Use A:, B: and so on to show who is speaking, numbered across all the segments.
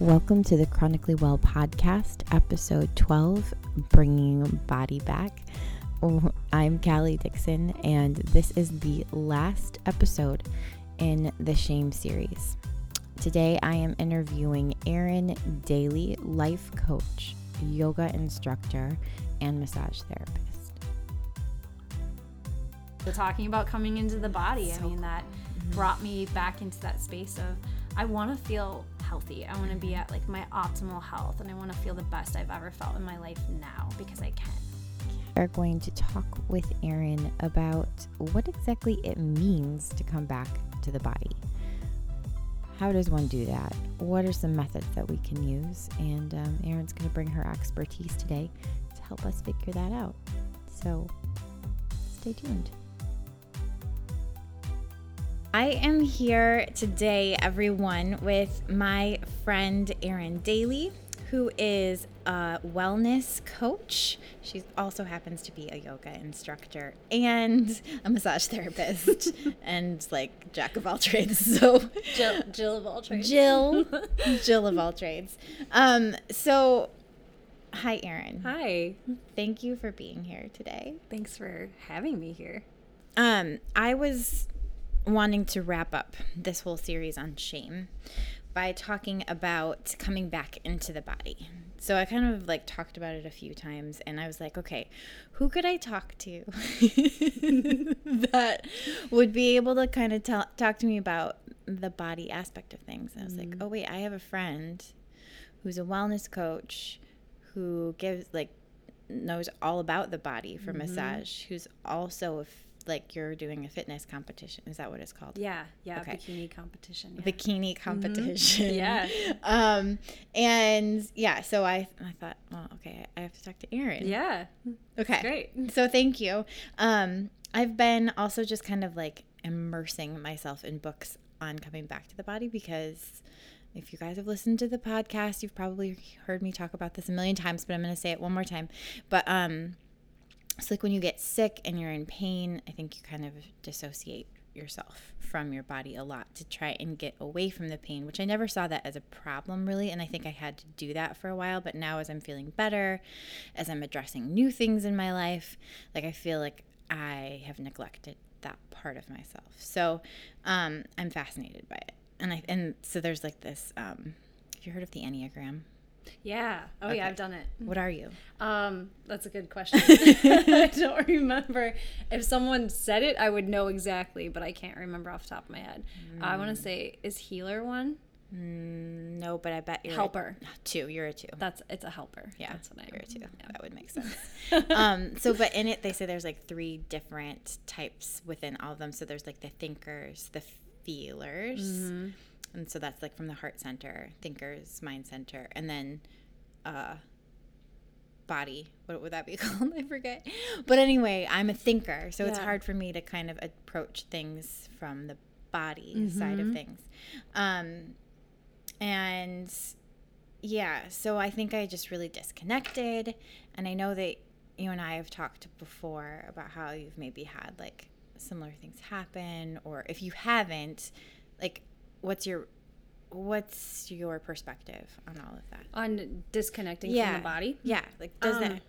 A: Welcome to the Chronically Well podcast, episode 12 Bringing Body Back. Oh, I'm Callie Dixon, and this is the last episode in the Shame series. Today, I am interviewing Erin Daly, life coach, yoga instructor, and massage therapist.
B: So talking about coming into the body,
A: So
B: I mean, that mm-hmm. brought me back into that space of I want to feel healthy. I want to be at like my optimal health, and I want to feel the best I've ever felt in my life now because I can.
A: We're going to talk with Erin about what exactly it means to come back to the body. How does one do that? What are some methods that we can use? And um, Erin's going to bring her expertise today to help us figure that out. So stay tuned. I am here today, everyone, with my friend Erin Daly, who is a wellness coach. She also happens to be a yoga instructor and a massage therapist and like jack of all trades. So
B: Jill, Jill of all trades.
A: Jill, Jill of all trades. Um, so hi, Erin.
B: Hi.
A: Thank you for being here today.
B: Thanks for having me here.
A: Um, I was wanting to wrap up this whole series on shame by talking about coming back into the body. So I kind of like talked about it a few times and I was like, okay, who could I talk to that would be able to kind of tell, talk to me about the body aspect of things? And I was like, mm. oh wait, I have a friend who's a wellness coach who gives like knows all about the body for mm-hmm. massage, who's also a like you're doing a fitness competition. Is that what it's called?
B: Yeah, yeah,
A: Okay.
B: bikini competition. Yeah.
A: Bikini competition.
B: Yeah.
A: Um, and yeah, so I I thought, well, okay, I have to talk to Erin.
B: yeah,
A: Okay.
B: great.
A: So thank you. Um, I've been also just kind of like immersing myself in books on coming back to the body because if you guys have listened to the podcast, you've probably heard me talk about this a million times, but I'm going to say it one more time. But um, it's like when you get sick and you're in pain, I think you kind of dissociate yourself from your body a lot to try and get away from the pain, which I never saw that as a problem really. And I think I had to do that for a while. But now, as I'm feeling better, as I'm addressing new things in my life, like I feel like I have neglected that part of myself. So um, I'm fascinated by it. And I and so there's like this. Um, have you heard of the Enneagram?
B: Yeah. Oh
A: Okay.
B: yeah, I've done it.
A: What are you?
B: Um, that's a good question. I don't remember. If someone said it, I would know exactly, but I can't remember off the top of my head. I want to say is healer one
A: Mm, no, but I bet you're a
B: helper.
A: two. You're a two.
B: That's it's a helper.
A: Yeah,
B: that's what I
A: you're a two.
B: yeah.
A: That would make sense. um, so, but in it, they say there's like three different types within all of them. So there's like the thinkers, the feelers,
B: Mm-hmm.
A: And so that's like from the heart center, thinkers, mind center, and then uh, body. What would that be called? I forget. But anyway, I'm a thinker, so it's hard for me to kind of approach things from the body side of
B: Mhm.
A: things. Um, and yeah, so I think I just really disconnected. And I know that you and I have talked before about how you've maybe had like similar things happen, or if you haven't, like, what's your what's your perspective on all of that?
B: On disconnecting
A: Yeah.
B: from the body.
A: Yeah, like, does
B: Um,
A: that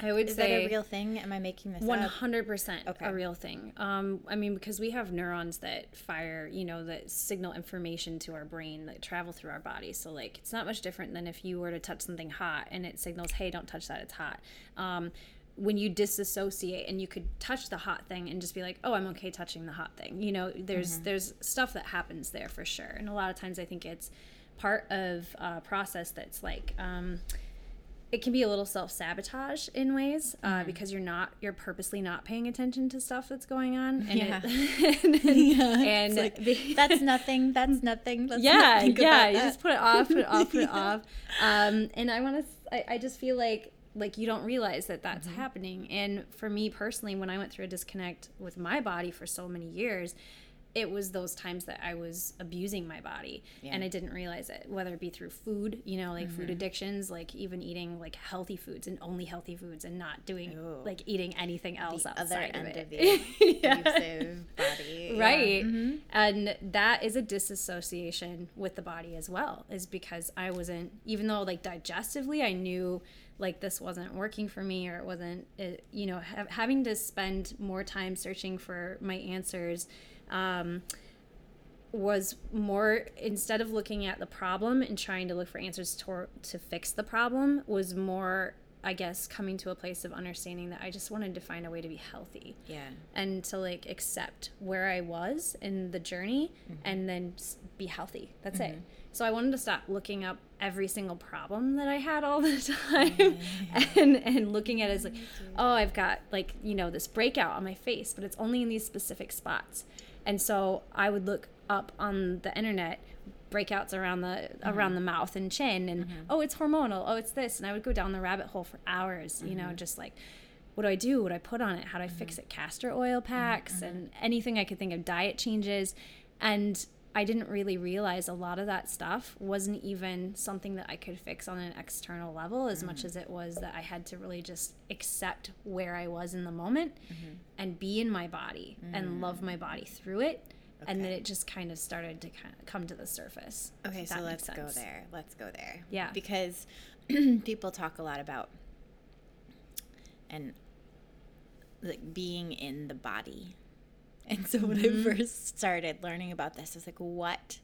B: I would
A: is that
B: say
A: a real thing? Am I making this
B: hundred percent a real thing. Um, I mean, because we have neurons that fire, you know, that signal information to our brain that travel through our body. So like, it's not much different than if you were to touch something hot and it signals, "Hey, don't touch that; it's hot." Um, when you disassociate and you could touch the hot thing and just be like, "Oh, I'm okay touching the hot thing," you know, there's there's stuff that happens there for sure. And a lot of times, I think it's part of a process that's like. Um, it can be a little self sabotage in ways uh,
A: Mm-hmm.
B: because you're not you're purposely not paying attention to stuff that's going on and
A: Yeah.
B: it, and,
A: It's
B: and
A: like,
B: the-
A: That's nothing. That's nothing. Let's
B: yeah yeah you just put it off put it off put it off um, and I want to I, I just feel like like you don't realize that that's
A: Mm-hmm.
B: happening and for me personally when I went through a disconnect with my body for so many years it was those times that I was abusing my body
A: Yeah.
B: and I didn't realize it, whether it be through food, you know, like food addictions, like even eating like healthy foods and only healthy foods and not doing
A: Ooh.
B: like eating anything else
A: the
B: outside
A: other
B: of
A: end
B: it.
A: of
B: Yeah.
A: body. Yeah.
B: Right.
A: Mhm.
B: And that is a disassociation with the body as well, is because I wasn't, even though like digestively, I knew like this wasn't working for me or it wasn't, it, you know, ha- having to spend more time searching for my answers. Um, was more instead of looking at the problem and trying to look for answers to, to fix the problem was more i guess coming to a place of understanding that i just wanted to find a way to be healthy
A: Yeah.
B: and to like accept where I was in the journey mm-hmm. and then be healthy. That's it. Mm-hmm. So I wanted to stop looking up every single problem that I had all the mm-hmm. time and and looking at it as like, oh, I've got like, you know, this breakout on my face, but it's only in these specific spots. And so I would look up on the internet breakouts around the around mm-hmm. the mouth and chin and mm-hmm. oh it's hormonal oh it's this and i would go down the rabbit hole for hours you know just like what do I do? What do I put on it? How do I fix it? Castor oil packs and anything I could think of, diet changes. And I didn't really realize a lot of that stuff wasn't even something that I could fix on an external level as much mm-hmm. as it was that I had to really just accept where I was in the moment mm-hmm. and be in my body and love my mm. body through it. And then it just kind of started to kind of come to the surface.
A: Okay, so let's go there. Let's go there.
B: Yeah.
A: Because people talk a lot about and like being in the body. And so when
B: Mm-hmm.
A: I first started learning about this, I was like, what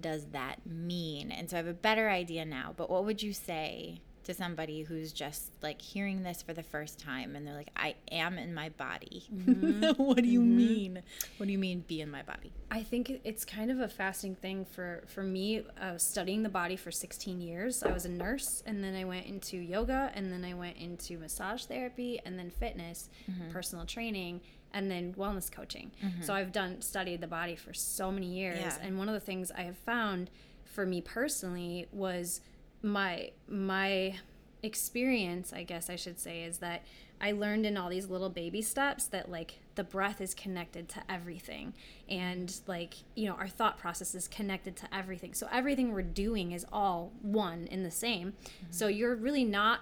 A: does that mean? And so I have a better idea now. But what would you say to somebody who's just like hearing this for the first time and they're like, I am in my body?
B: Mm-hmm.
A: what do you mean? What do you mean be in my body?
B: I think it's kind of a fasting thing for for me. Uh, studying the body for 16 years. I was a nurse, and then I went into yoga, and then I went into massage therapy, and then fitness, personal training, and then wellness coaching. Mm-hmm. So I've done studied the body for so many years,
A: Yeah.
B: and one of the things I have found for me personally was my my experience i guess i should say is that i learned in all these little baby steps that like the breath is connected to everything and like you know our thought process is connected to everything so everything we're doing is all one and the same mm-hmm. so you're really not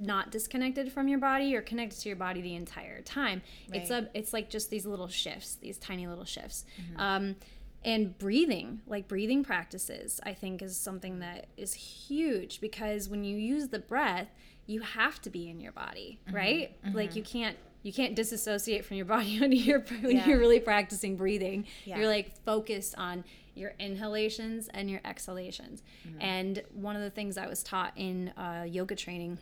B: not disconnected from your body you're connected to your body the entire time. It's a it's like just these little shifts these tiny little shifts. Um and breathing like breathing practices i think is something that is huge because when you use the breath you have to be in your body right? Like you can't you can't disassociate from your body when you're when
A: Yeah.
B: you're really practicing breathing.
A: Yeah.
B: you're like focused on your inhalations and your exhalations. And one of the things i was taught in uh, yoga training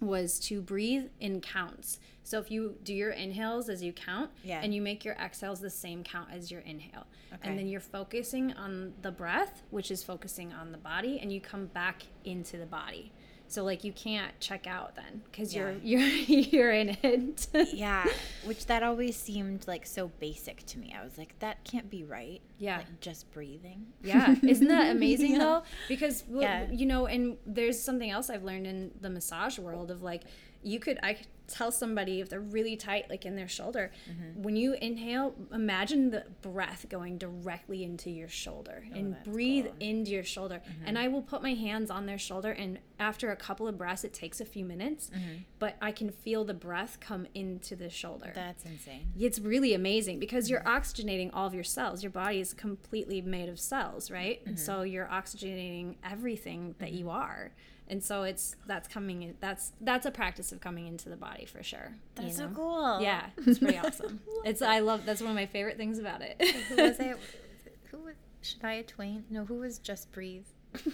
B: was to breathe in counts. So if you do your inhales as you count
A: Yeah.
B: and you make your exhales the same count as your inhale.
A: Okay.
B: And then you're focusing on the breath, which is focusing on the body and you come back into the body. So like you can't check out then cuz you're you're you're in it.
A: yeah which that always seemed like so basic to me i was like that can't be right
B: Yeah.
A: like just breathing
B: Yeah, isn't that amazing
A: Yeah.
B: though? Because w-
A: Yeah.
B: you know, and there's something else I've learned in the massage world of like you could I could tell somebody if they're really tight like in their shoulder,
A: Mm-hmm.
B: when you inhale, imagine the breath going directly into your shoulder and
A: Oh, that's
B: breathe
A: cool. Mm-hmm.
B: into your shoulder. And I will put my hands on their shoulder and after a couple of breaths it takes a few minutes, but I can feel the breath come into the shoulder.
A: that's insane
B: It's really amazing because you're oxygenating all of your cells. Your body is completely made of cells, right? And so you're oxygenating everything that you are. And so it's that's coming in that's that's a practice of coming into the body for sure. you
A: that's so cool
B: Yeah, it's pretty awesome. It's I love that's one of my favorite things about it.
A: who was it who was shania twain no who was just breathe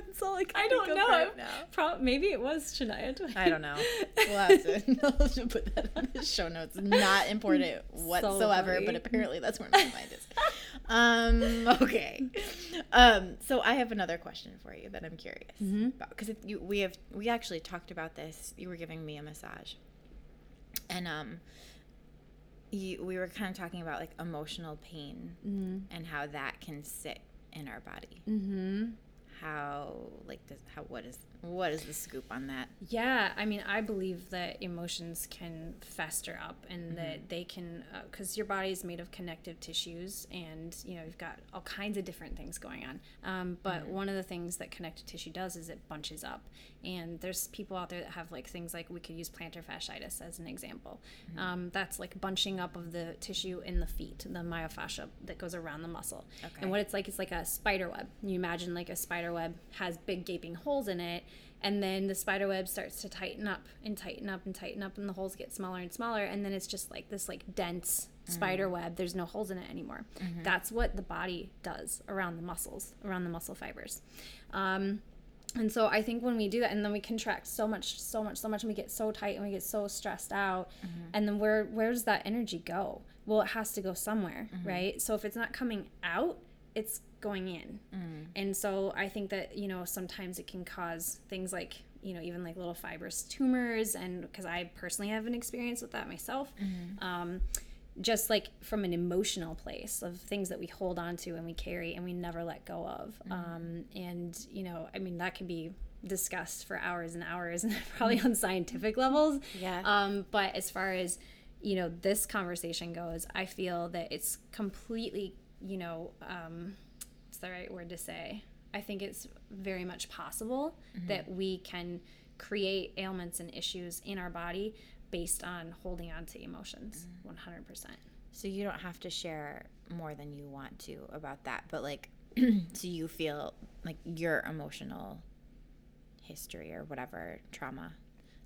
A: that's all i can
B: I don't know. Pro- maybe it was Shania Twain.
A: I don't know. We'll have to, I'll just put that on the show notes. Not important whatsoever,
B: funny.
A: but apparently that's where my mind is. Um, okay. Um, so I have another question for you that I'm curious about because we have we actually talked about this. You were giving me a massage, and um, you, we were kind of talking about like emotional pain and how that can sit in our body.
B: Mm-hmm.
A: How like does how what is what is the scoop on that?
B: Yeah, I mean, I believe that emotions can fester up and that they can, because your body is made of connective tissues and, you know, you've got all kinds of different things going on. Um, but one of the things that connective tissue does is it bunches up. And there's people out there that have like things like we could use plantar fasciitis as an example. Um, that's like bunching up of the tissue in the feet, the myofascia that goes around the muscle.
A: Okay.
B: And what it's like is like a spider web. You imagine like a spider web has big gaping holes in it, and then the spider web starts to tighten up and tighten up and tighten up, and the holes get smaller and smaller, and then it's just like this like dense spider mm. web. There's no holes in it anymore. Mm-hmm. That's what the body does around the muscles, around the muscle fibers. Um, and so I think when we do that, and then we contract so much, so much, so much, and we get so tight and we get so stressed out, mm-hmm. and then where where does that energy go? Well, it has to go somewhere, mm-hmm. right? So if it's not coming out, it's going in, and so I think that you know sometimes it can cause things like you know even like little fibrous tumors, and because I personally have an experience with that myself. Um, just like from an emotional place of things that we hold on to and we carry and we never let go of. Um, and, you know, I mean, that can be discussed for hours and hours and probably on scientific levels.
A: Yeah.
B: Um, but as far as, you know, this conversation goes, I feel that it's completely, you know, um, what's the right word to say? I think it's very much possible that we can create ailments and issues in our body based on holding on to emotions 100%.
A: So you don't have to share more than you want to about that, but like, so you feel like your emotional history or whatever trauma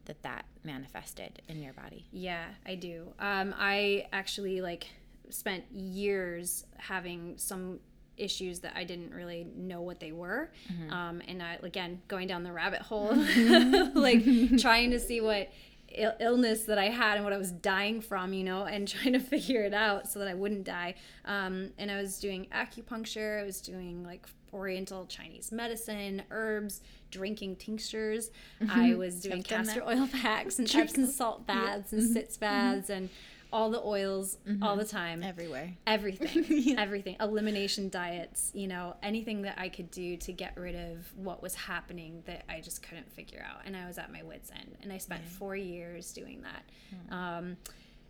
A: that that manifested in your body.
B: Yeah, I do. Um, I actually like spent years having some issues that I didn't really know what they were. Um, and I, again, going down the rabbit hole, of, like trying to see what Ill- illness that I had and what I was dying from, you know, and trying to figure it out so that I wouldn't die. Um, and I was doing acupuncture, I was doing like Oriental Chinese medicine, herbs, drinking tinctures. I was doing castor
A: that.
B: oil packs and Epsom salt baths and sitz baths and all the oils all the time.
A: Everywhere.
B: everything. Everything. Elimination diets you know anything that i could do to get rid of what was happening that i just couldn't figure out and i was at my wits end and i spent four years doing that. Um,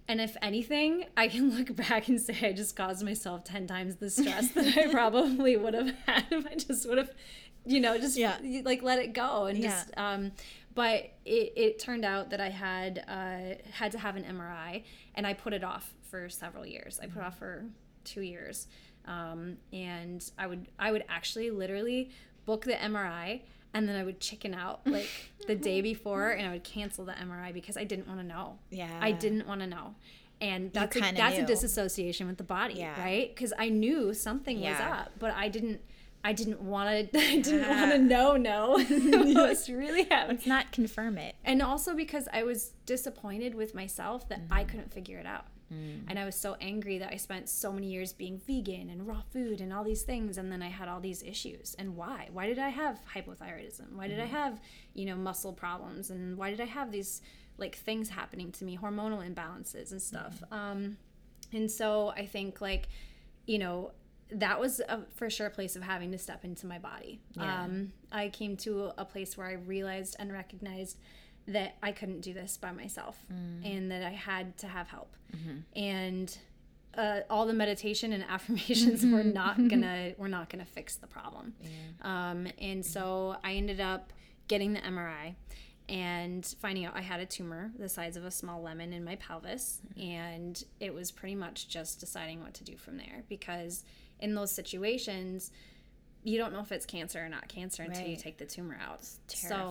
B: and if anything i can look back and say i just caused myself 10 times the stress that i probably would have had if i just would have you know just
A: Yeah.
B: like let it go and
A: Yeah.
B: just um, but it, it turned out that I had uh, had to have an MRI, and I put it off for several years. I put it off for two years, um, and I would I would actually literally book the MRI, and then I would chicken out like the day before, and I would cancel the MRI because I didn't want to know.
A: Yeah.
B: I didn't want to know. And that's a, that's a disassociation with the body,
A: Yeah.
B: right? Because I knew something was up, but I didn't. I didn't want to. I didn't want to know. No, was really having
A: Let's not confirm it.
B: and also because I was disappointed with myself that I mm-hmm. couldn't figure it out. Mm. And I was so angry that I spent so many years being vegan and raw food and all these things and then I had all these issues. And why? Why did I have hypothyroidism? Why did I mm-hmm. have, you know, muscle problems and why did I have these like things happening to me, hormonal imbalances and stuff. Mm. Um and so I think like you know that was a for sure a place of having to step into my body.
A: Yeah.
B: Um, I came to a place where I realized and recognized that I couldn't do this by myself and that I had to have help. And uh, all the meditation and affirmations were not gonna were not gonna fix the problem. Um, and so I ended up getting the MRI and finding out I had a tumor the size of a small lemon in my pelvis. And it was pretty much just deciding what to do from there because in those situations, you don't know if it's cancer or not cancer until you take the tumor out. So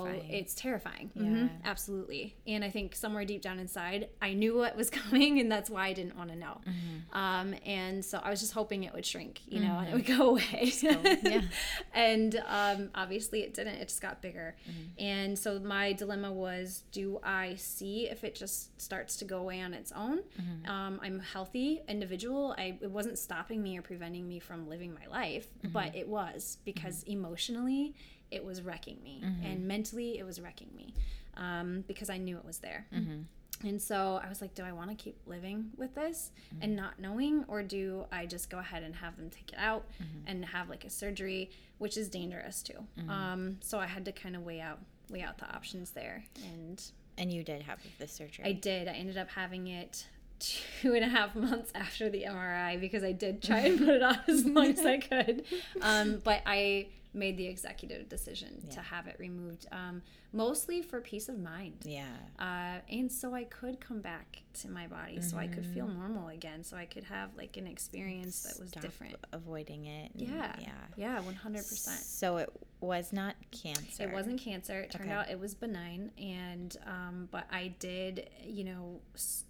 A: terrifying.
B: it's terrifying.
A: Yeah.
B: Mhm, absolutely. And I think somewhere deep down inside, I knew what was coming, and that's why I didn't want to know.
A: Mm-hmm.
B: Um, and so I was just hoping it would shrink, you know, and it would go away.
A: yeah.
B: and um, obviously it didn't. It just got bigger.
A: Mm-hmm.
B: And so my dilemma was do I see if it just starts to go away on its own?
A: Mm-hmm.
B: Um, I'm a healthy individual. I, it wasn't stopping me or preventing me from living my life,
A: Mm-hmm.
B: but it was because emotionally it was wrecking me
A: Mm-hmm.
B: and mentally it was wrecking me um, because I knew it was there.
A: Mm-hmm.
B: And so I was like, do I want to keep living with this and not knowing, or do I just go ahead and have them take it out and have like a surgery, which is dangerous too. Um, so I had to kind of weigh out, weigh out the options there. And
A: And you did have the surgery.
B: I did. I ended up having it two and a half months after the MRI because I did try and put it off as long as I could. Um, but I made the executive decision to have it removed, um, mostly for peace of mind.
A: yeah.
B: Uh, and so I could come back to my body, so I could feel normal again, so I could have like an experience that was
A: Stop
B: different.
A: avoiding it.
B: Yeah,
A: Yeah.
B: yeah, one hundred percent.
A: So it was not cancer.
B: It wasn't cancer. It turned
A: Okay.
B: out it was benign, and um, but I did, you know, s-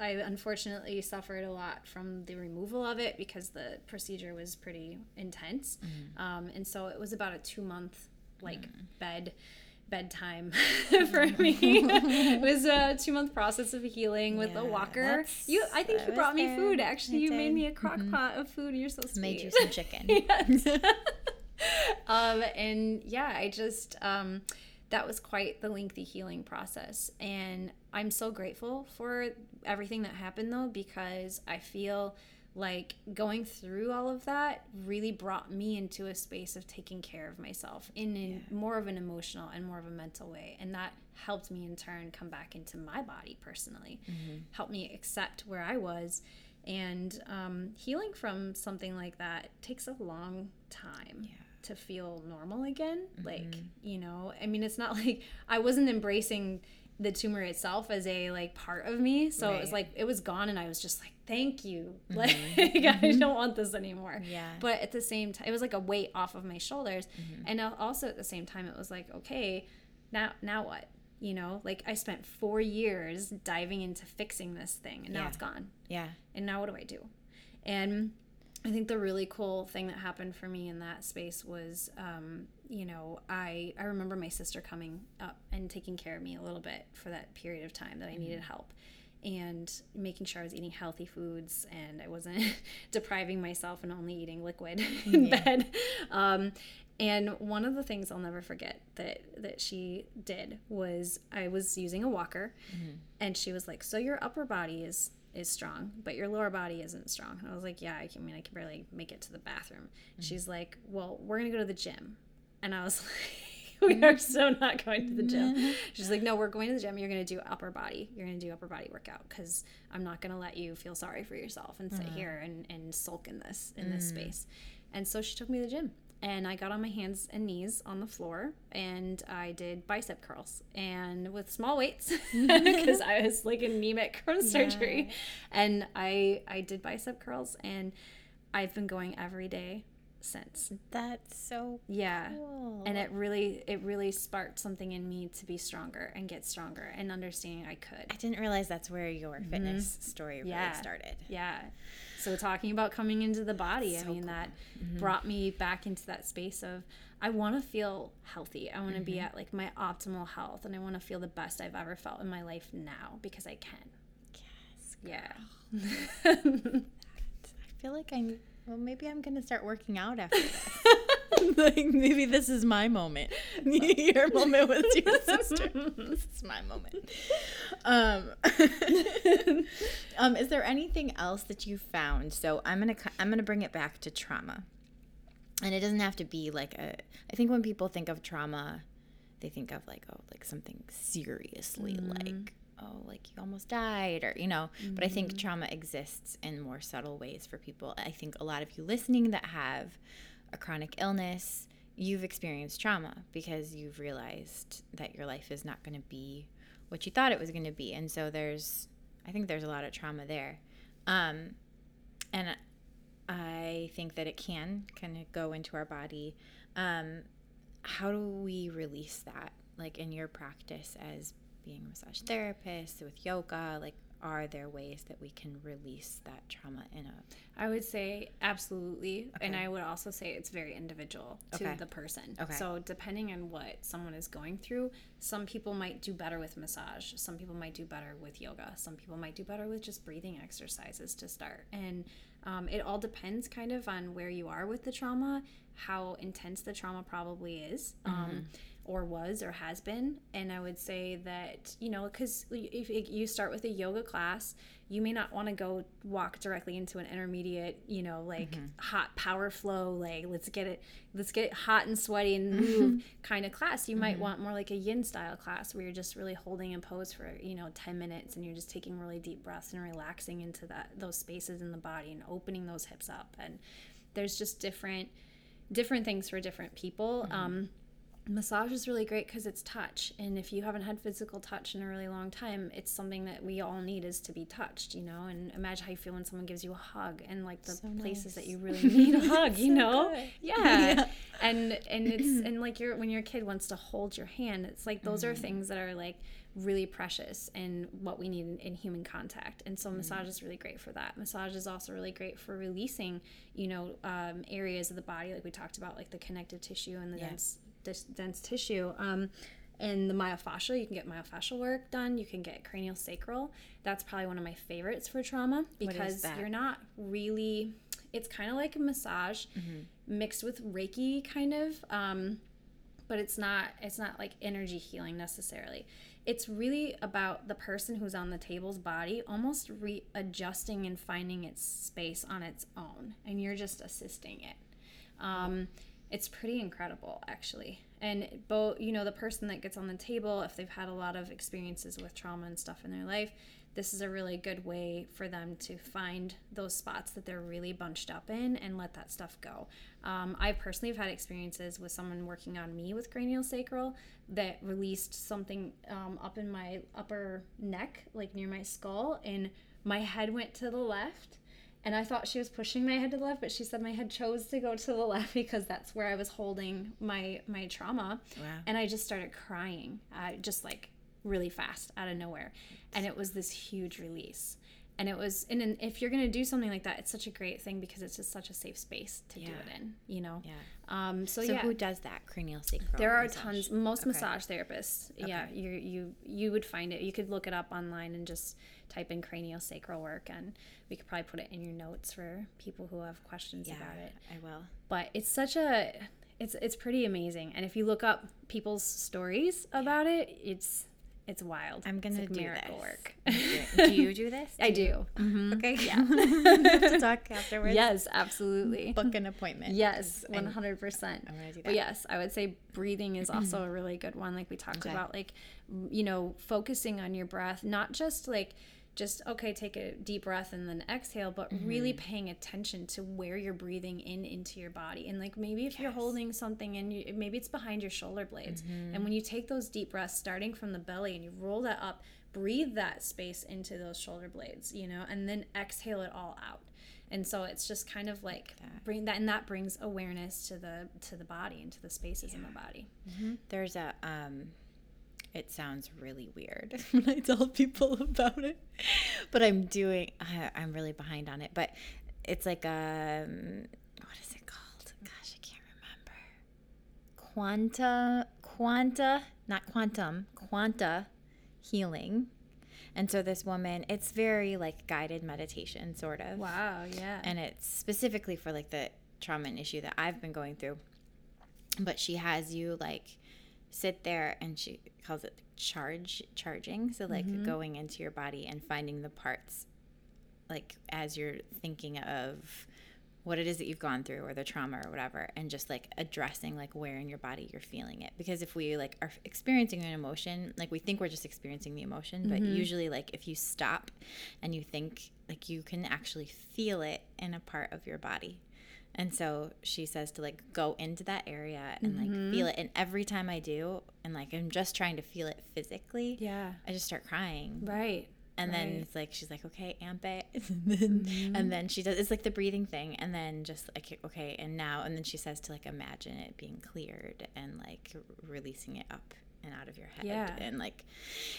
B: I unfortunately suffered a lot from the removal of it because the procedure was pretty intense,
A: Mm-hmm.
B: um, and so it was about a two month like
A: Mm.
B: bed bedtime for me. it was a two month process of healing with
A: Yeah,
B: a walker. You, I think
A: I
B: you brought me
A: there.
B: food. Actually,
A: I
B: you made me a crock pot of food. You're so sweet.
A: Made you some chicken.
B: um, and yeah, I just um, that was quite the lengthy healing process, and I'm so grateful for everything that happened though because I feel like going through all of that really brought me into a space of taking care of myself in more of an emotional and more of a mental way. And that helped me in turn come back into my body personally helped me accept where i was. And um, healing from something like that takes a long time to feel normal again mm-hmm. like you know i mean it's not like i wasn't embracing the tumor itself as a like part of me so it was like it was gone and i was just like thank you. Mm-hmm. Like i mm-hmm. don't want this anymore.
A: Yeah.
B: but at the same time it was like a weight off of my shoulders and also at the same time it was like okay now now what? You know like i spent four years diving into fixing this thing and now
A: Yeah.
B: it's gone.
A: Yeah.
B: and now what do I do? And I think the really cool thing that happened for me in that space was, um, you know, I I remember my sister coming up and taking care of me a little bit for that period of time that I needed help, and making sure I was eating healthy foods and I wasn't depriving myself and only eating liquid in bed. Um, and one of the things I'll never forget that that she did was I was using a walker, and she was like, "So your upper body is is strong, but your lower body isn't strong." And I was like, "Yeah, I, can, I mean I can barely make it to the bathroom." Mm-hmm. She's like, "Well, we're gonna go to the gym," and I was like, "We are so not going to the gym." Mm-hmm. She's like, "No, we're going to the gym. You're gonna do upper body. You're gonna do upper body workout because I'm not gonna let you feel sorry for yourself and sit mm-hmm. here and and sulk in this in this mm. space." And so she took me to the gym and I got on my hands and knees on the floor and I did bicep curls and with small weights because I was like anemic from surgery. And I I did bicep curls and I've been going every day since.
A: That's so
B: Yeah.
A: cool.
B: And it really it really sparked something in me to be stronger and get stronger and understanding I could.
A: I didn't realize that's where your fitness story really
B: Mm-hmm. Yeah.
A: started.
B: Yeah. So talking about coming into the body, I mean
A: cool.
B: that brought me back into that space of I want to feel healthy. I want to be mm-hmm. at like my optimal health and I want to feel the best I've ever felt in my life now because I can.
A: Yes.
B: Yeah.
A: I feel like I'm. Well, maybe I'm gonna start working out after this. like maybe this is my moment. your moment with your sister. this is my moment. Um, um, is there anything else that you found? So I'm gonna I'm gonna bring it back to trauma, and it doesn't have to be like a. I think when people think of trauma, they think of like oh like something seriously like oh like you almost died or you know but i think trauma exists in more subtle ways for people i think a lot of you listening that have a chronic illness you've experienced trauma because you've realized that your life is not going to be what you thought it was going to be. And so there's i think there's a lot of trauma there. Um and i think that it can kind of go into our body. Um how do we release that like in your practice as being a massage therapist with yoga like are there ways that we can release that trauma in a
B: I would say absolutely. And I would also say it's very individual to
A: Okay.
B: the person.
A: Okay.
B: So, depending on what someone is going through, some people might do better with massage. Some people might do better with yoga. Some people might do better with just breathing exercises to start. And um, it all depends kind of on where you are with the trauma, how intense the trauma probably is. Um, or was or has been. And I would say that, you know, because if you start with a yoga class, you may not want to go walk directly into an intermediate, you know, like mm-hmm. hot power flow, like let's get it, let's get it hot and sweaty and move kind of class. You mm-hmm. might want more like a yin style class where you're just really holding in pose for, you know, 10 minutes and you're just taking really deep breaths and relaxing into that, those spaces in the body and opening those hips up. And there's just different, different things for different people. Mm-hmm. Um, massage is really great because it's touch and if you haven't had physical touch in a really long time it's something that we all need is to be touched you know and imagine how you feel when someone gives you a hug and like the so places nice. that you really need a hug you so know yeah. yeah. and and it's and like you're when your kid wants to hold your hand it's like those mm-hmm. are things that are like really precious and what we need in, in human contact and so mm-hmm. massage is really great for that massage is also really great for releasing you know um, areas of the body like we talked about like the connective tissue and the yeah. dense this dense tissue. Um, and the myofascial, you can get myofascial work done. You can get cranial sacral. That's probably one of my favorites for trauma because you're not really. It's kind of like a massage mm-hmm. mixed with Reiki, kind of. Um, but it's not. It's not like energy healing necessarily. It's really about the person who's on the table's body almost readjusting and finding its space on its own, and you're just assisting it. Um, it's pretty incredible actually. And both you know the person that gets on the table if they've had a lot of experiences with trauma and stuff in their life this is a really good way for them to find those spots that they're really bunched up in and let that stuff go. Um, i personally have had experiences with someone working on me with cranial sacral that released something um, up in my upper neck like near my skull and my head went to the left and I thought she was pushing my head to the left, but she said my head chose to go to the left because that's where I was holding my my trauma. Wow. And I just started crying, uh, just like really fast out of nowhere, and it was this huge release. And it was, and if you're gonna do something like that, it's such a great thing because it's just such a safe space to yeah. do it in, you know.
A: Yeah.
B: Um. So,
A: so
B: yeah.
A: who does that cranial sacral?
B: There are massage? tons. Most okay. massage therapists. Okay. Yeah. You you you would find it. You could look it up online and just type in cranial sacral work and we could probably put it in your notes for people who have questions
A: yeah,
B: about it.
A: I will.
B: But it's such a it's it's pretty amazing. And if you look up people's stories about it, it's it's wild.
A: I'm gonna
B: like
A: do miracle
B: this. work.
A: do you do this?
B: I do.
A: Mm-hmm. Okay.
B: Yeah.
A: to talk afterwards.
B: Yes, absolutely.
A: Book an appointment.
B: Yes, one hundred percent.
A: I'm gonna do that.
B: But yes, I would say breathing is also a really good one. Like we talked okay. about, like you know, focusing on your breath, not just like just okay take a deep breath and then exhale but mm-hmm. really paying attention to where you're breathing in into your body and like maybe if yes. you're holding something and you, maybe it's behind your shoulder blades mm-hmm. and when you take those deep breaths starting from the belly and you roll that up breathe that space into those shoulder blades you know and then exhale it all out and so it's just kind of like that. bring that and that brings awareness to the to the body and to the spaces yeah. in the body
A: mm-hmm. there's a um it sounds really weird when I tell people about it, but I'm doing. I, I'm really behind on it, but it's like um, what is it called? Gosh, I can't remember. Quanta, quanta, not quantum, quanta healing. And so this woman, it's very like guided meditation, sort of.
B: Wow, yeah.
A: And it's specifically for like the trauma and issue that I've been going through. But she has you like sit there and she calls it charge charging so like mm-hmm. going into your body and finding the parts like as you're thinking of what it is that you've gone through or the trauma or whatever and just like addressing like where in your body you're feeling it because if we like are experiencing an emotion like we think we're just experiencing the emotion but mm-hmm. usually like if you stop and you think like you can actually feel it in a part of your body and so she says to like go into that area and like mm-hmm. feel it. And every time I do, and like I'm just trying to feel it physically,
B: yeah,
A: I just start crying.
B: Right.
A: And
B: right.
A: then it's like she's like, okay, amp it, and then, mm-hmm. and then she does. It's like the breathing thing, and then just like okay, and now, and then she says to like imagine it being cleared and like releasing it up and out of your head.
B: Yeah.
A: And like,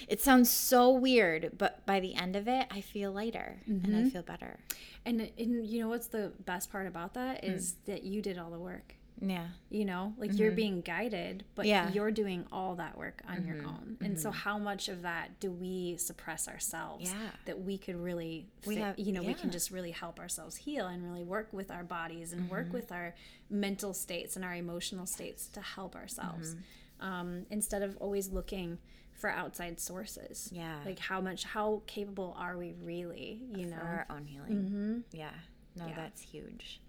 A: it sounds so weird, but by the end of it, I feel lighter mm-hmm. and I mm-hmm. feel better.
B: And, and you know what's the best part about that is mm. that you did all the work.
A: Yeah.
B: You know, like mm-hmm. you're being guided, but yeah. you're doing all that work on mm-hmm. your own. And mm-hmm. so how much of that do we suppress ourselves?
A: Yeah.
B: That we could really we have, you know, yeah. we can just really help ourselves heal and really work with our bodies and work mm-hmm. with our mental states and our emotional states to help ourselves.
A: Mm-hmm.
B: um, instead of always looking for outside sources.
A: Yeah.
B: Like how much, how capable are we really? You know.
A: for our own healing. Yeah. No,
B: Yeah.
A: that's huge.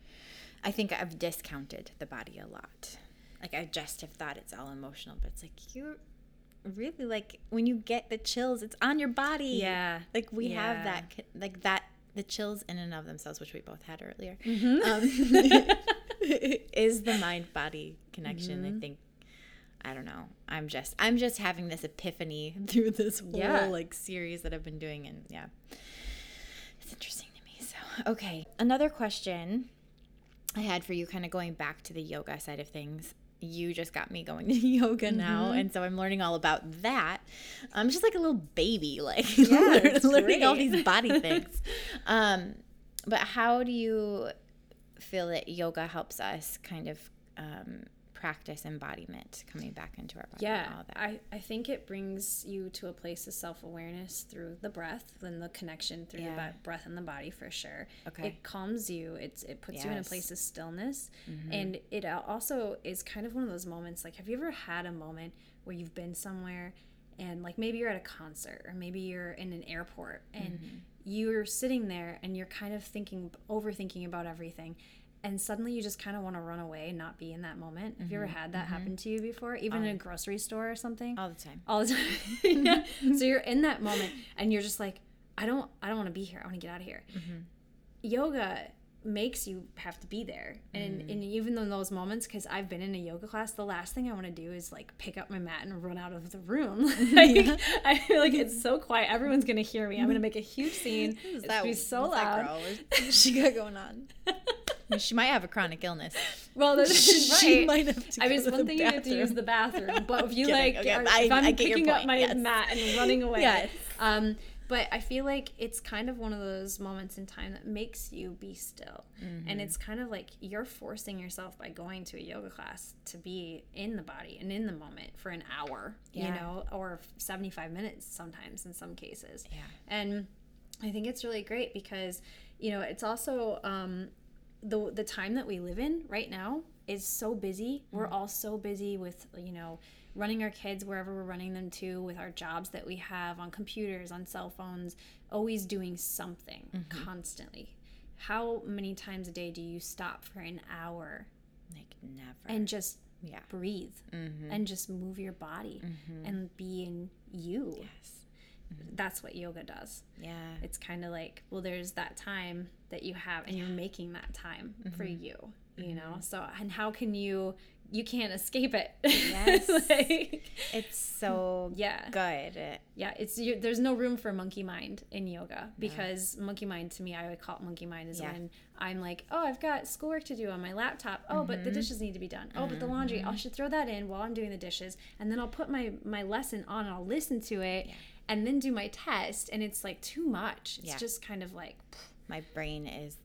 A: I think I've discounted the body a lot. Like I just have thought it's all emotional, but it's like you're really like when you get the chills, it's on your body.
B: Yeah.
A: Like we have that like that the chills in and of themselves, which we both had earlier,
B: Mm-hmm.
A: um, is the mind body connection.
B: Mm-hmm.
A: I think I don't know. I'm just I'm just having this epiphany through this whole
B: Yeah.
A: like series that I've been doing and yeah. It's interesting to me. So, okay. Another question I had for you kind of going back to the yoga side of things. You just got me going to yoga now,
B: Mm-hmm.
A: and so I'm learning all about that. I'm just like a little baby, like
B: Yeah,
A: learning all these body things. Um, but how do you feel that yoga helps us kind of um, practice embodiment, coming back into our body? and
B: Yeah,
A: all that?
B: I, I think it brings you to a place of self awareness through the breath and the connection through the
A: Yeah.
B: bo- breath and the body for sure.
A: Okay.
B: It calms you. It's it puts you in a
A: Mm-hmm.
B: place of stillness, and it also is kind of one of those moments. Like, have you ever had a moment where you've been somewhere, and like maybe you're at a concert or maybe you're in an airport, and
A: Mm-hmm.
B: you're sitting there and you're kind of thinking, overthinking about everything. And suddenly you just kind of want to run away and not be in that moment. Have you ever mm-hmm, had that happen mm-hmm. to you before? Even in a grocery store or something?
A: all the time.
B: all the time. Mm-hmm. yeah. So you're in that moment and you're just like, I don't I don't want to be here. I want to get out of here. Yoga makes you have to be there. And mm. and even in those moments cuz I've been in a yoga class, the last thing I want to do is like pick up my mat and run out of the room. like, I feel like it's so quiet. Everyone's going to hear me. I'm going to make a huge scene. It's going to be so
A: what's that
B: loud.
A: girl? She got going on? She might have a chronic illness.
B: Well, that's
A: She
B: right.
A: might have to
B: I mean, it's one thing you have to use the bathroom, but if you like,
A: Okay,
B: are-
A: I-
B: if I'm
A: I get your
B: picking up my
A: yes.
B: mat and running away,
A: Yes.
B: um, but I feel like it's kind of one of those moments in time that makes you be still,
A: Mm-hmm.
B: and it's kind of like you're forcing yourself by going to a yoga class to be in the body and in the moment for an hour, you know, or 75 minutes sometimes in some cases.
A: Yeah.
B: And I think it's really great because, you know, it's also um, the the time that we live in right now is so busy. We're mm. all so busy with, you know, running our kids wherever we're running them to, with our jobs that we have on computers, on cell phones, always doing something mm-hmm. constantly. How many times a day do you stop for an hour
A: Like never.
B: and just
A: yeah.
B: breathe mm-hmm. and just move your body mm-hmm. and be in you?
A: Yes.
B: That's what yoga does.
A: Yeah.
B: it's kind of like well there's that time that you have and you're making that time for
A: Mm-hmm.
B: you you know? So and how can you you can't escape it.
A: Yes.
B: like,
A: It's so
B: yeah.
A: good.
B: Yeah it's you, there's no room for monkey mind in yoga because monkey mind to me i would call it monkey mind is
A: Yeah.
B: when i'm like oh i've got schoolwork to do on my laptop. Oh but
A: Mm-hmm.
B: the dishes need to be done. Oh but the laundry. I should throw that in while i'm doing the dishes and then i'll put my my lesson on and i'll listen to it and then do my test and it's like too much it's
A: Yeah.
B: just kind of like
A: My brain is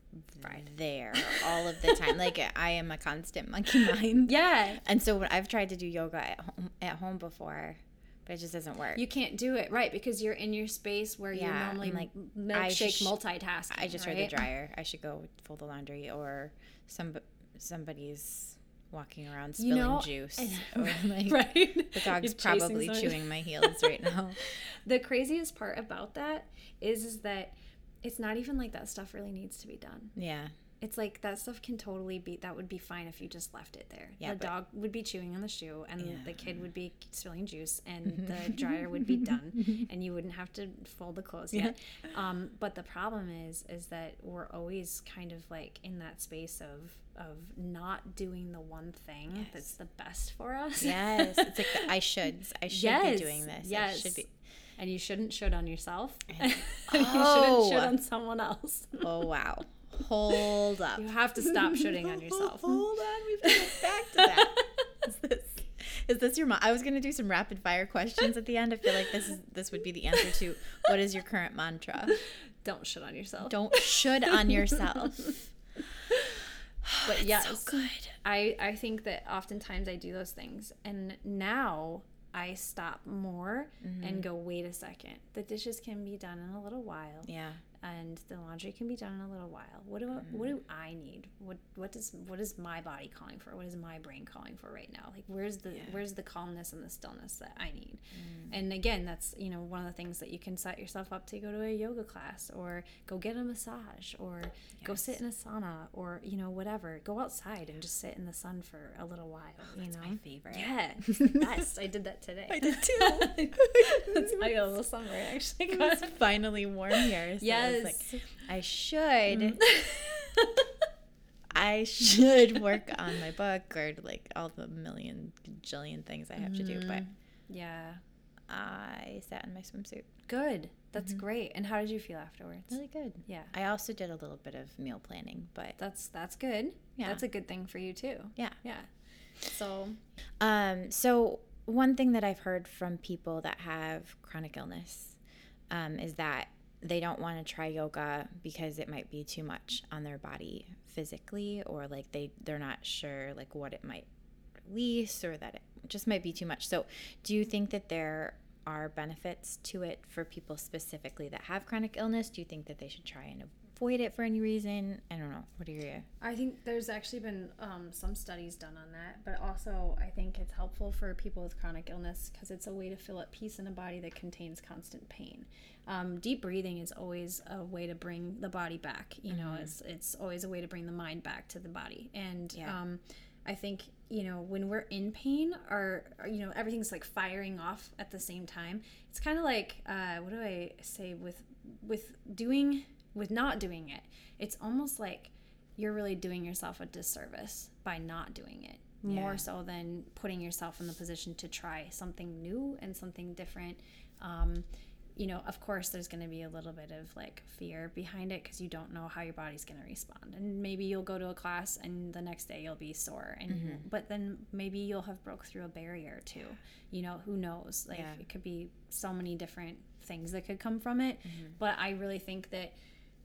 A: there all of the time. like I am a constant monkey mind.
B: yeah
A: And so when I've tried to do yoga at home at home before, but it just doesn't work.
B: you can't do it right because you're in your space where
A: Yeah,
B: normally
A: I'm like,
B: milkshake
A: sh-
B: multitasking
A: I just
B: right?
A: heard the dryer. I should go fold the laundry, or some somebody's walking around
B: You
A: spilling
B: know,
A: juice, or like
B: right?
A: the dog's probably chewing my heels right now.
B: the craziest part about that is is that it's not even like that stuff really needs to be done.
A: Yeah,
B: it's like that stuff can totally be that would be fine if you just left it there
A: Yeah,
B: the
A: but-
B: dog would be chewing on the shoe and
A: Yeah.
B: the kid would be spilling juice and the dryer would be done and you wouldn't have to fold the clothes yet um, but the problem is is that we're always kind of like in that space of of not doing the one thing that's the best for us
A: yes. It's like the, I should. I should
B: Yes,
A: be doing this.
B: yes.
A: I should be.
B: and you shouldn't should on yourself
A: And-
B: you
A: Oh.
B: shouldn't should on someone else
A: Oh wow. Hold up.
B: you have to stop shooting on yourself
A: Hold on, we've got to get back to that. Is this, is this your? Mo- I was gonna do some rapid fire questions at the end. I feel like this is this would be the answer to what is your current mantra?
B: don't shit on yourself
A: Don't should on yourself.
B: but yes
A: so good.
B: I, I think that oftentimes I do those things and now I stop more
A: Mm-hmm.
B: and go, wait a second. The dishes can be done in a little while.
A: Yeah.
B: And the laundry can be done in a little while. What do
A: Mm-hmm.
B: what do I need? What what does what is my body calling for? What is my brain calling for right now? Like where's the where's the calmness and the stillness that I need?
A: Mm.
B: And again, that's you know one of the things that you can set yourself up to go to a yoga class or go get a massage or go sit in a sauna or you know whatever. Go outside and just sit in the sun for a little while. you know,
A: my favorite.
B: Yeah, best. I did that today.
A: I did too.
B: That's my little summer actually.
A: it's finally warm here. So I was like, I should. I should work on my book or like all the million jillion things I have to do, but
B: yeah.
A: I sat in my swimsuit.
B: Good. That's great. And how did you feel afterwards?
A: Really good.
B: Yeah.
A: I also did a little bit of meal planning, but
B: That's that's good.
A: Yeah.
B: That's a good thing for you too.
A: yeah.
B: Yeah. So
A: Um, so one thing that I've heard from people that have chronic illness um, is that they don't want to try yoga because it might be too much on their body physically, or like they they're not sure like what it might release, or that it just might be too much. So, do you think that there are benefits to it for people specifically that have chronic illness? Do you think that they should try and avoid it for any reason? I don't know. What are your
B: I think there's actually been um, some studies done on that, but also I think it's helpful for people with chronic illness because it's a way to fill up peace in a body that contains constant pain. Um, deep breathing is always a way to bring the body back. You know, it's it's always a way to bring the mind back to the body, and
A: Yeah.
B: um, I think you know when we're in pain, our, you know everything's like firing off at the same time. It's kind of like uh, what do I say with with doing with not doing it. It's almost like you're really doing yourself a disservice by not doing it
A: Yeah.
B: more so than putting yourself in the position to try something new and something different um, you know of course there's going to be a little bit of like fear behind it because you don't know how your body's going to respond and maybe you'll go to a class and the next day you'll be sore and
A: Mm-hmm.
B: but then maybe you'll have broke through a barrier too you know who knows like
A: Yeah.
B: it could be so many different things that could come from it
A: Mm-hmm.
B: but i really think that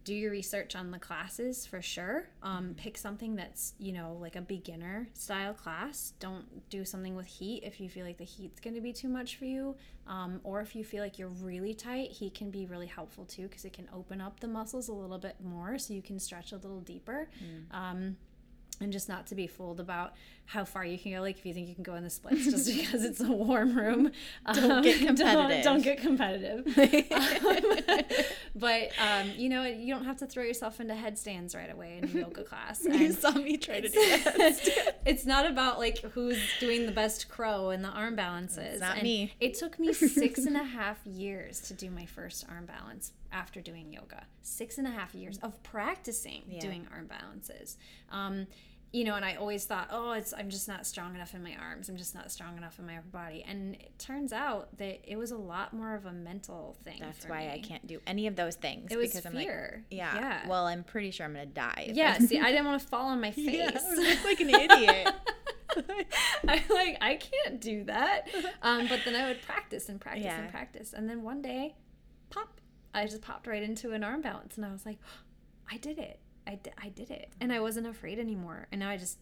B: do your research on the classes for sure. Um, pick something that's you know like a beginner style class. Don't do something with heat if you feel like the heat's going to be too much for you, um, or if you feel like you're really tight, heat can be really helpful too because it can open up the muscles a little bit more so you can stretch a little deeper. Um, and just not to be fooled about how far you can go. Like if you think you can go in the splits just because it's a warm room,
A: Don't get
B: um,
A: competitive.
B: Don't, get competitive. Um, but um, you know, you don't have to throw yourself into headstands right away in a yoga class. And you
A: saw me try to do that.
B: it's not about like who's doing the best crow and the arm balances.
A: It's not
B: And
A: me.
B: It took me six and a half years to do my first arm balance after doing yoga. Six and a half years of practicing
A: Yeah.
B: doing arm balances. Um, you know, and I always thought, oh, it's I'm just not strong enough in my arms. I'm just not strong enough in my upper body. And it turns out that it was a lot more of a mental thing.
A: That's why I can't do any of those things
B: It was
A: because I'm
B: fear.
A: like, yeah,
B: Yeah.
A: Well, I'm pretty sure I'm gonna die.
B: Yeah, see, I didn't want to fall on my face.
A: yeah, I look like an idiot.
B: I'm like, I can't do that. Um, but then I would practice and practice
A: Yeah.
B: and practice. And then one day, pop, I just popped right into an arm balance. And I was like, I did it. I, I did it. And I wasn't afraid anymore. And now I just,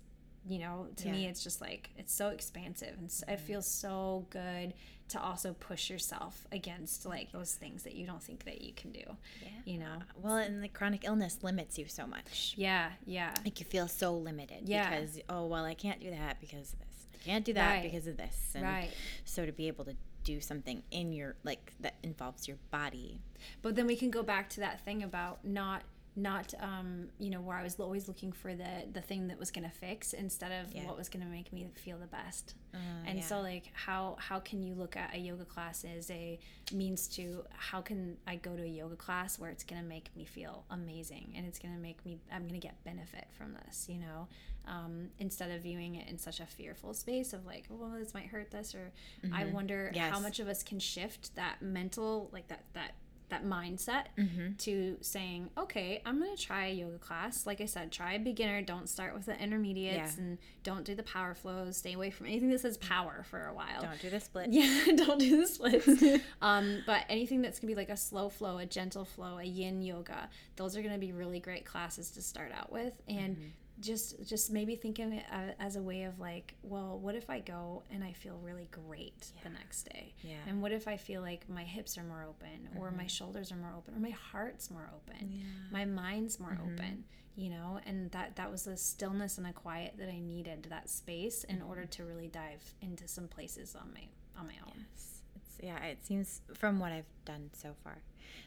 B: you know, to me, it's just like, it's so expansive. And s it mm-hmm. feels so good to also push yourself against like those things that you don't think that you can do. Yeah. You know?
A: Uh, well, and the chronic illness limits you so much.
B: Yeah, yeah.
A: Like you feel so limited
B: Yeah.
A: because oh well, I can't do that because of this. I can't do that
B: Right.
A: because of this. And
B: Right.
A: So to be able to do something in your like that involves your body.
B: but then we can go back to that thing about not not um you know where i was always looking for the the thing that was going to fix instead of
A: Yeah.
B: what was going to make me feel the best
A: Uh,
B: and
A: yeah.
B: so like how how can you look at a yoga class as a means to how can i go to a yoga class where it's going to make me feel amazing and it's going to make me i'm going to get benefit from this you know um, instead of viewing it in such a fearful space of like well this might hurt this or i wonder how much of us can shift that mental like that that that mindset
A: Mm-hmm.
B: to saying, okay, I'm going to try a yoga class. Like I said, try a beginner. Don't start with the intermediates
A: Yeah.
B: and don't do the power flows. Stay away from anything that says power for a while.
A: don't do the split.
B: Yeah, don't do the splits. um, but anything that's gonna be like a slow flow, a gentle flow, a yin yoga, those are gonna be really great classes to start out with. And just just maybe thinking it as a way of like well what if i go and i feel really great the next day?
A: Yeah.
B: and what if i feel like my hips are more open or my mm-hmm. shoulders are more open or my heart's more open?
A: Yeah.
B: my mind's more mm-hmm. open you know? And that that was the stillness and the quiet that i needed that space in order mm-hmm. to really dive into some places on my on my own.
A: It's, it's yeah, it seems from what I've done so far,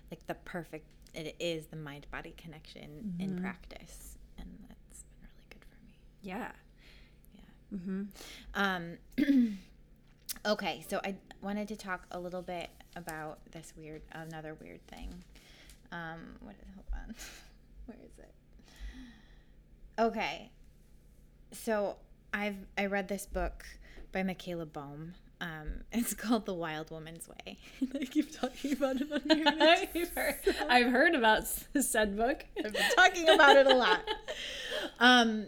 A: like the perfect. It is the mind body connection in practice, and that's been really good for me.
B: Yeah
A: Yeah.
B: mm-hmm.
A: Um, okay, so I wanted to talk a little bit about this weird, another weird thing. Um, what is? Hold on, where is it? Okay, so I've I read this book by Michaela Boehm. Um, it's called The Wild Woman's Way. I keep talking about it on here. and
B: I've, heard, I've heard about said book
A: I've been talking about it a lot. Um,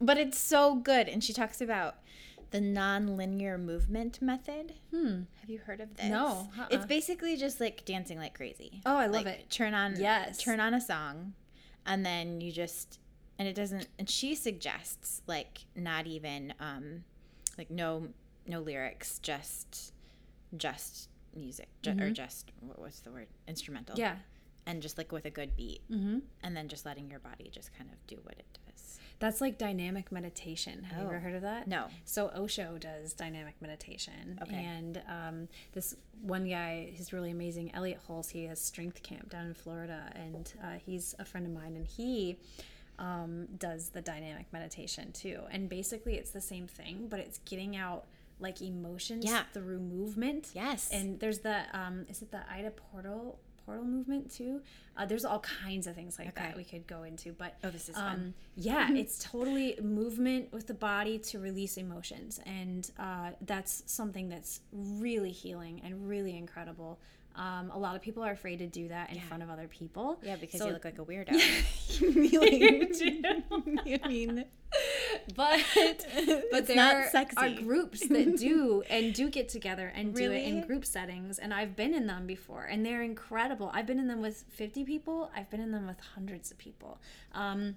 A: but it's so good. And she talks about the non-linear movement method.
B: hmm
A: Have you heard of this?
B: No, uh-uh.
A: It's basically just like dancing like crazy.
B: Oh, I love
A: Like,
B: it.
A: Turn on
B: Yes.
A: turn on a song and then you just and it doesn't and she suggests like not even um like no no lyrics, just just music ju- or just what, what's the word? Instrumental.
B: Mm-hmm. Yeah.
A: And just like with a good beat
B: Mm-hmm.
A: and then just letting your body just kind of do what it does.
B: That's like dynamic meditation. Have you
A: Oh.
B: ever heard of that?
A: No.
B: So Osho does dynamic meditation,
A: Okay.
B: and um, this one guy, he's really amazing. Elliot Hulse, he has Strength Camp down in Florida, and uh, he's a friend of mine, and he um, does the dynamic meditation too. And basically, it's the same thing, but it's getting out like emotions
A: Yeah.
B: through movement.
A: Yes.
B: And there's the um, is it the Ido Portal portal movement too? Uh, there's all kinds of things like
A: Okay.
B: that we could go into, but
A: Oh, this is
B: um,
A: fun.
B: yeah, it's totally movement with the body to release emotions, and uh, that's something that's really healing and really incredible. Um, a lot of people are afraid to do that in front of other people.
A: Yeah, because
B: So-
A: you look like a weirdo.
B: You do.
A: I mean,
B: but but there are, groups that do and do get together and do it in group settings and i've been in them before and they're incredible. I've been in them with 50 people i've been in them with hundreds of people. Um,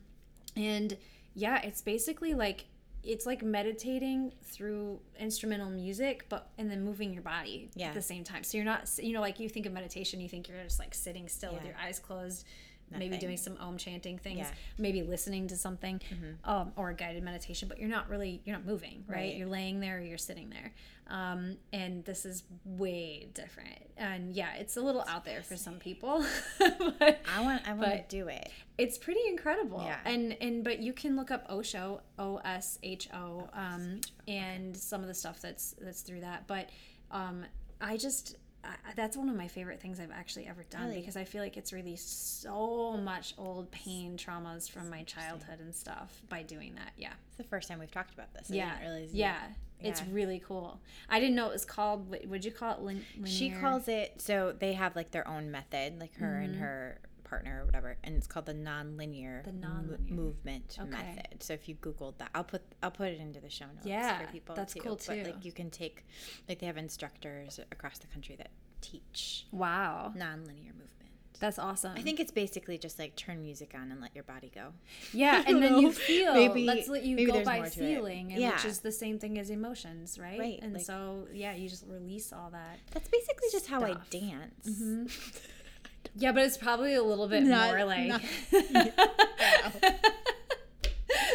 B: and yeah it's basically like it's like meditating through instrumental music but and then moving your body
A: Yeah.
B: at the same time. So you're not you know like you think of meditation you think you're just like sitting still with your eyes closed maybe doing some om chanting things
A: Yeah. Mm-hmm.
B: maybe listening to something um, or a guided meditation but you're not really you're not moving right,
A: Right.
B: you're laying there or you're sitting there um, and this is way different and yeah it's a little out there for some people but
A: I want I want to do it.
B: it's pretty incredible
A: Yeah.
B: and and but you can look up osho o-s-h-o um, and some of the stuff that's that's through that but um, i just I, that's one of my favorite things I've actually ever done
A: Really?
B: because I feel like it's released so much old pain traumas from my childhood and stuff by doing that. Yeah.
A: It's the first time we've talked about this. I
B: Yeah.
A: realize you-
B: yeah. It's really cool. I didn't know it was called, what would you call it? Lin-
A: She calls it so they have like their own method, like her and mm-hmm. her partner or whatever, and it's called the non-linear,
B: The nonlinear.
A: movement
B: Okay.
A: method. So if you googled that, I'll put I'll put it into the show notes
B: Yeah,
A: for people.
B: that's
A: too.
B: cool,
A: But
B: too.
A: like you can take, like they have instructors across the country that teach
B: Wow.
A: non-linear movement.
B: That's awesome.
A: I think it's basically just like turn music on and let your body go.
B: Yeah, and then you feel.
A: Maybe-
B: Let's let you go by
A: more to it.
B: feeling, and which is the same thing as emotions, right?
A: Right,
B: And
A: like-
B: so, yeah, you just release all that.
A: That's basically just how I
B: Stuff.
A: Mm-hmm.
B: Yeah, but it's probably a little bit
A: Not-
B: more like.
A: not-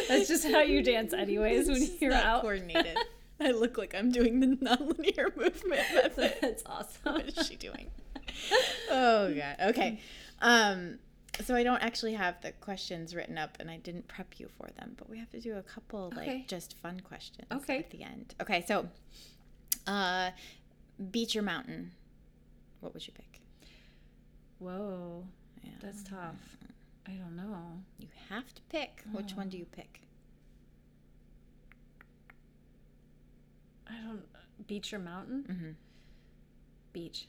B: That's just how you dance, anyways, when
A: It's
B: you're
A: not
B: out.
A: coordinated. I look like I'm doing the nonlinear movement method.
B: That's awesome.
A: what is she doing? Oh god. Okay. Um so I don't actually have the questions written up and I didn't prep you for them, but we have to do a couple like
B: Okay.
A: just fun questions
B: Okay.
A: at the end. Okay, so uh beach or mountain? What would you pick?
B: Whoa,
A: Yeah.
B: that's tough. I don't know.
A: You have to pick. Which one do you pick?
B: I don't. Beach or mountain?
A: Mhm.
B: Beach.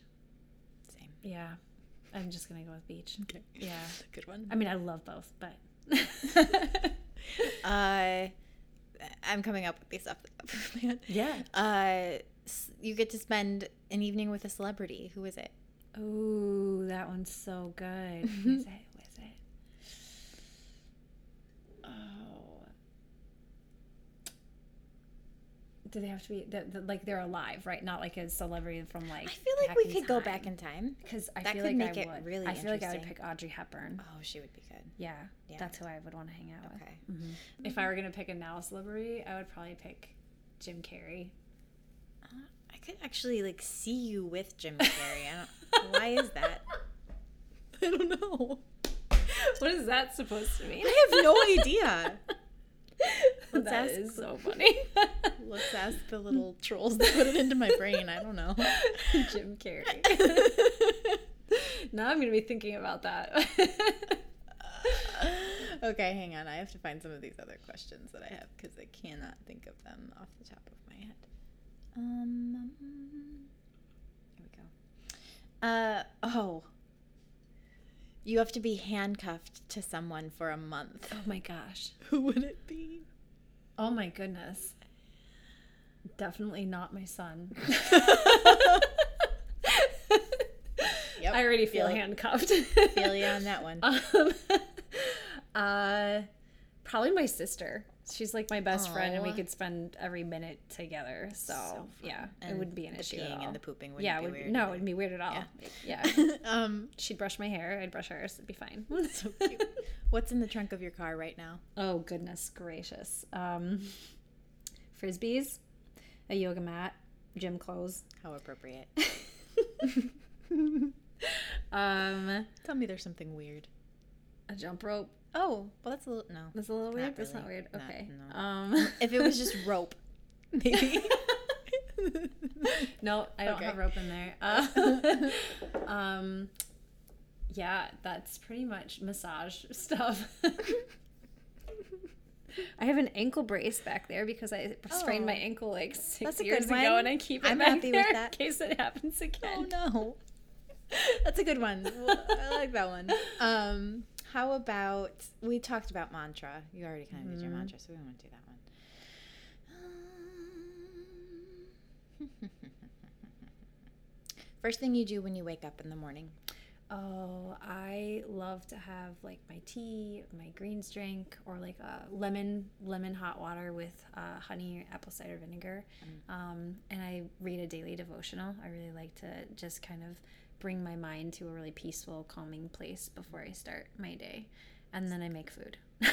A: Same.
B: Yeah, I'm just gonna go with beach.
A: Okay.
B: Yeah.
A: Good one.
B: I mean, I love both, but.
A: Uh I'm coming up with these off the top of my head.
B: yeah.
A: Uh you get to spend an evening with a celebrity. Who is it?
B: Oh, that one's so good. Is it? It? Oh. Do they have to be the, the, like they're alive, right? Not like a celebrity from like.
A: I feel like we could time. go back in time
B: because I
A: that
B: feel like
A: make
B: I
A: it
B: would.
A: Really,
B: I feel like I would pick Audrey Hepburn.
A: Oh, she would be good.
B: Yeah,
A: yeah.
B: that's who I would want to hang out okay. with.
A: Okay. Mm-hmm.
B: If I mm-hmm. were gonna pick a now celebrity, I would probably pick Jim Carrey.
A: I could actually like see you with Jim Carrey. I don't, why is that? I don't know.
B: What is that supposed to mean?
A: I have no idea. Let's
B: that
A: ask-
B: is so funny.
A: Let's ask the little trolls that put it into my brain. I don't know.
B: Jim Carrey. now I'm gonna be thinking about that.
A: okay, hang on. I have to find some of these other questions that I have because I cannot think of them off the top of my head. Um, here we go. Uh oh. You have to be handcuffed to someone for a month.
B: oh my gosh.
A: Who would it be?
B: Oh my goodness. Definitely not my son.
A: Yep,
B: I already feel
A: feel-
B: handcuffed.
A: Feel you on that one.
B: Um, uh, probably my sister. She's like my best friend, and we could spend every minute together. So,
A: fun.
B: yeah, it wouldn't be an
A: the
B: issue
A: peeing
B: at all.
A: and the pooping wouldn't
B: yeah,
A: be
B: would
A: weird
B: no, it wouldn't be weird at all. Yeah,
A: um,
B: she'd brush my hair, I'd brush hers. It'd be fine.
A: so cute. What's in the trunk of your car right now?
B: oh goodness gracious! Um, frisbees, a yoga mat, gym clothes.
A: How appropriate.
B: Um,
A: Tell me there's something weird.
B: a jump rope.
A: Oh, well, that's a little no.
B: That's a little weird.
A: Not
B: That's not
A: really.
B: weird.
A: Not-
B: Okay.
A: no.
B: Um,
A: If it was just rope, maybe.
B: no, I don't
A: Okay.
B: have rope in there. Uh, um, yeah, that's pretty much massage stuff. I have an ankle brace back there because I sprained my
A: Oh.
B: ankle like six years ago, and I keep it
A: I'm
B: back there in case it happens again.
A: oh no, that's a good one. I like that one. Um, how about we talked about mantra? You already kind of did your
B: Mhm.
A: mantra, so we to do that one. First thing you do when you wake up in the morning.
B: Oh, I love to have like my tea, my greens drink, or like a lemon lemon hot water with uh, honey apple cider vinegar. Um, and I read a daily devotional. I really like to just kind of bring my mind to a really peaceful, calming place before I start my day, and then I make food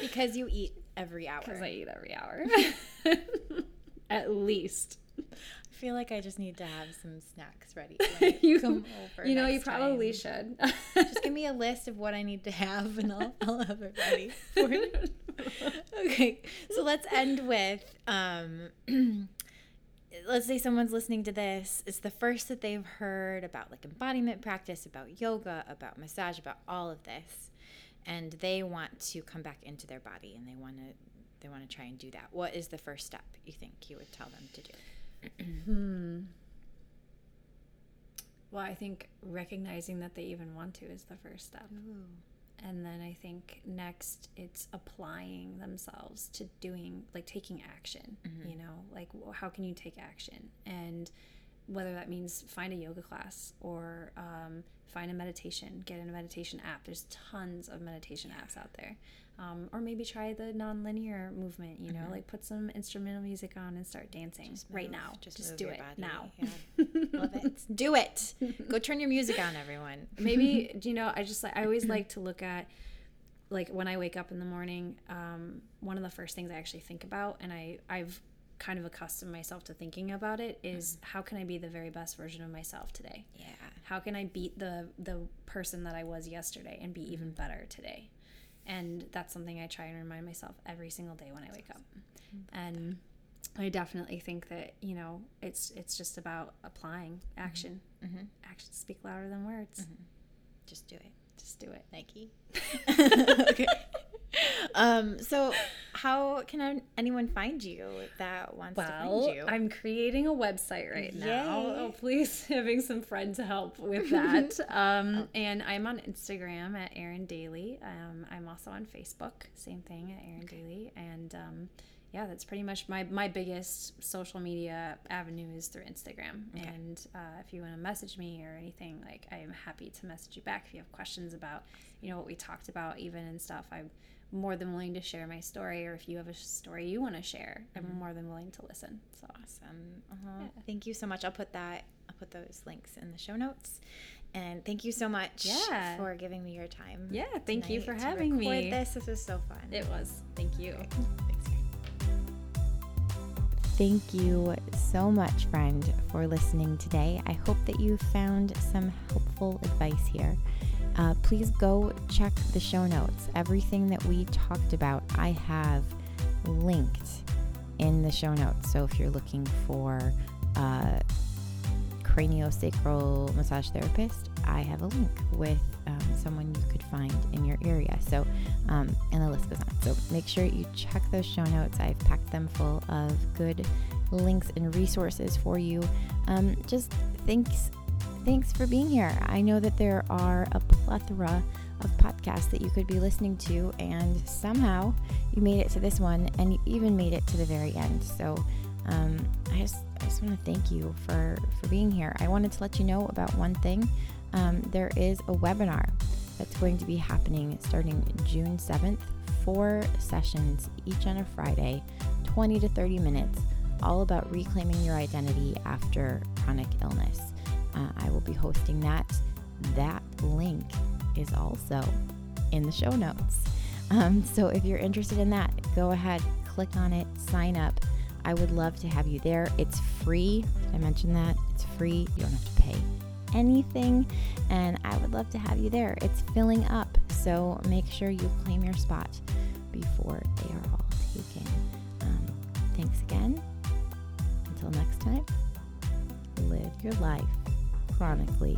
A: Because you eat every hour.
B: because I eat every hour, at least.
A: I feel like I just need to have some snacks ready. when I
B: you,
A: come over
B: you know, you probably
A: time.
B: should.
A: Just give me a list of what I need to have, and I'll, I'll have it ready for you. Okay, so let's end with um, let's say someone's listening to this. It's the first that they've heard about like embodiment practice, about yoga, about massage, about all of this, and they want to come back into their body and they want to they want to try and do that. What is the first step you think you would tell them to do?
B: Hmm. Well, I think recognizing that they even want to is the first step. And then I think next it's applying themselves to doing, like taking action, you know, like how can you take action? And whether that means find a yoga class or um, find a meditation, get in a meditation app. There's tons of meditation apps out there. Um, or maybe try the non-linear movement, you know, like put some instrumental music on and start dancing right
A: move.
B: now.
A: Just
B: Just, do it
A: body.
B: now.
A: Yeah. Love it. Do it. Go turn your music on, everyone.
B: maybe do you know i just i always like to look at like when i wake up in the morning um, one of the first things i actually think about and i i've kind of accustomed myself to thinking about it is how can i be the very best version of myself today
A: Yeah.
B: how can i beat the the person that i was yesterday and be even better today and that's something i try and remind myself every single day when i wake up mm-hmm. and i definitely think that you know it's it's just about applying mm-hmm. action
A: Mm-hmm.
B: actions speak louder than words mm-hmm.
A: Just do it.
B: just do it
A: Nike. okay. Um, so how can anyone find you that wants to
B: Well,
A: find you?
B: I'm creating a website right now. Oh, please, having some friends help with that. um, and I'm on Instagram at Erin Daly. Um, I'm also on Facebook, same thing at Erin Daly. And um, yeah, that's pretty much my my biggest social media avenue is through Instagram. Okay. And uh, if you want to message me or anything, like I am happy to message you back if you have questions about you know what we talked about even and stuff. I'm more than willing to share my story, or if you have a story you want to share, mm-hmm. I'm more than willing to listen. So
A: awesome! Uh-huh. Yeah. Thank you so much. I'll put that. I'll put those links in the show notes. And thank you so much yeah. for giving me your time.
B: Yeah, thank you for having me.
A: This this was so fun.
B: It was. Thank you. Okay.
A: Thank you so much, friend, for listening today. I hope that you found some helpful advice here. Uh, please go check the show notes. Everything that we talked about, I have linked in the show notes. So if you're looking for a craniosacral massage therapist, I have a link with um, someone you could find in your area. So, um, and the list goes on. So make sure you check those show notes. I've packed them full of good links and resources for you. Um, just thanks, thanks for being here. I know that there are a plethora of podcasts that you could be listening to, and somehow you made it to this one, and you even made it to the very end. So um, I just I just want to thank you for for being here. I wanted to let you know about one thing. Um, there is a webinar that's going to be happening starting June 7th. Four sessions, each on a Friday, 20 to 30 minutes, all about reclaiming your identity after chronic illness. Uh, I will be hosting that. That link is also in the show notes. Um, so if you're interested in that, go ahead, click on it, sign up. I would love to have you there. It's free. Did I mention that? It's free. You don't have to pay anything, and I would love to have you there. It's filling up, so make sure you claim your spot before they are all taken. Um, thanks again. Until next time, live your life chronically.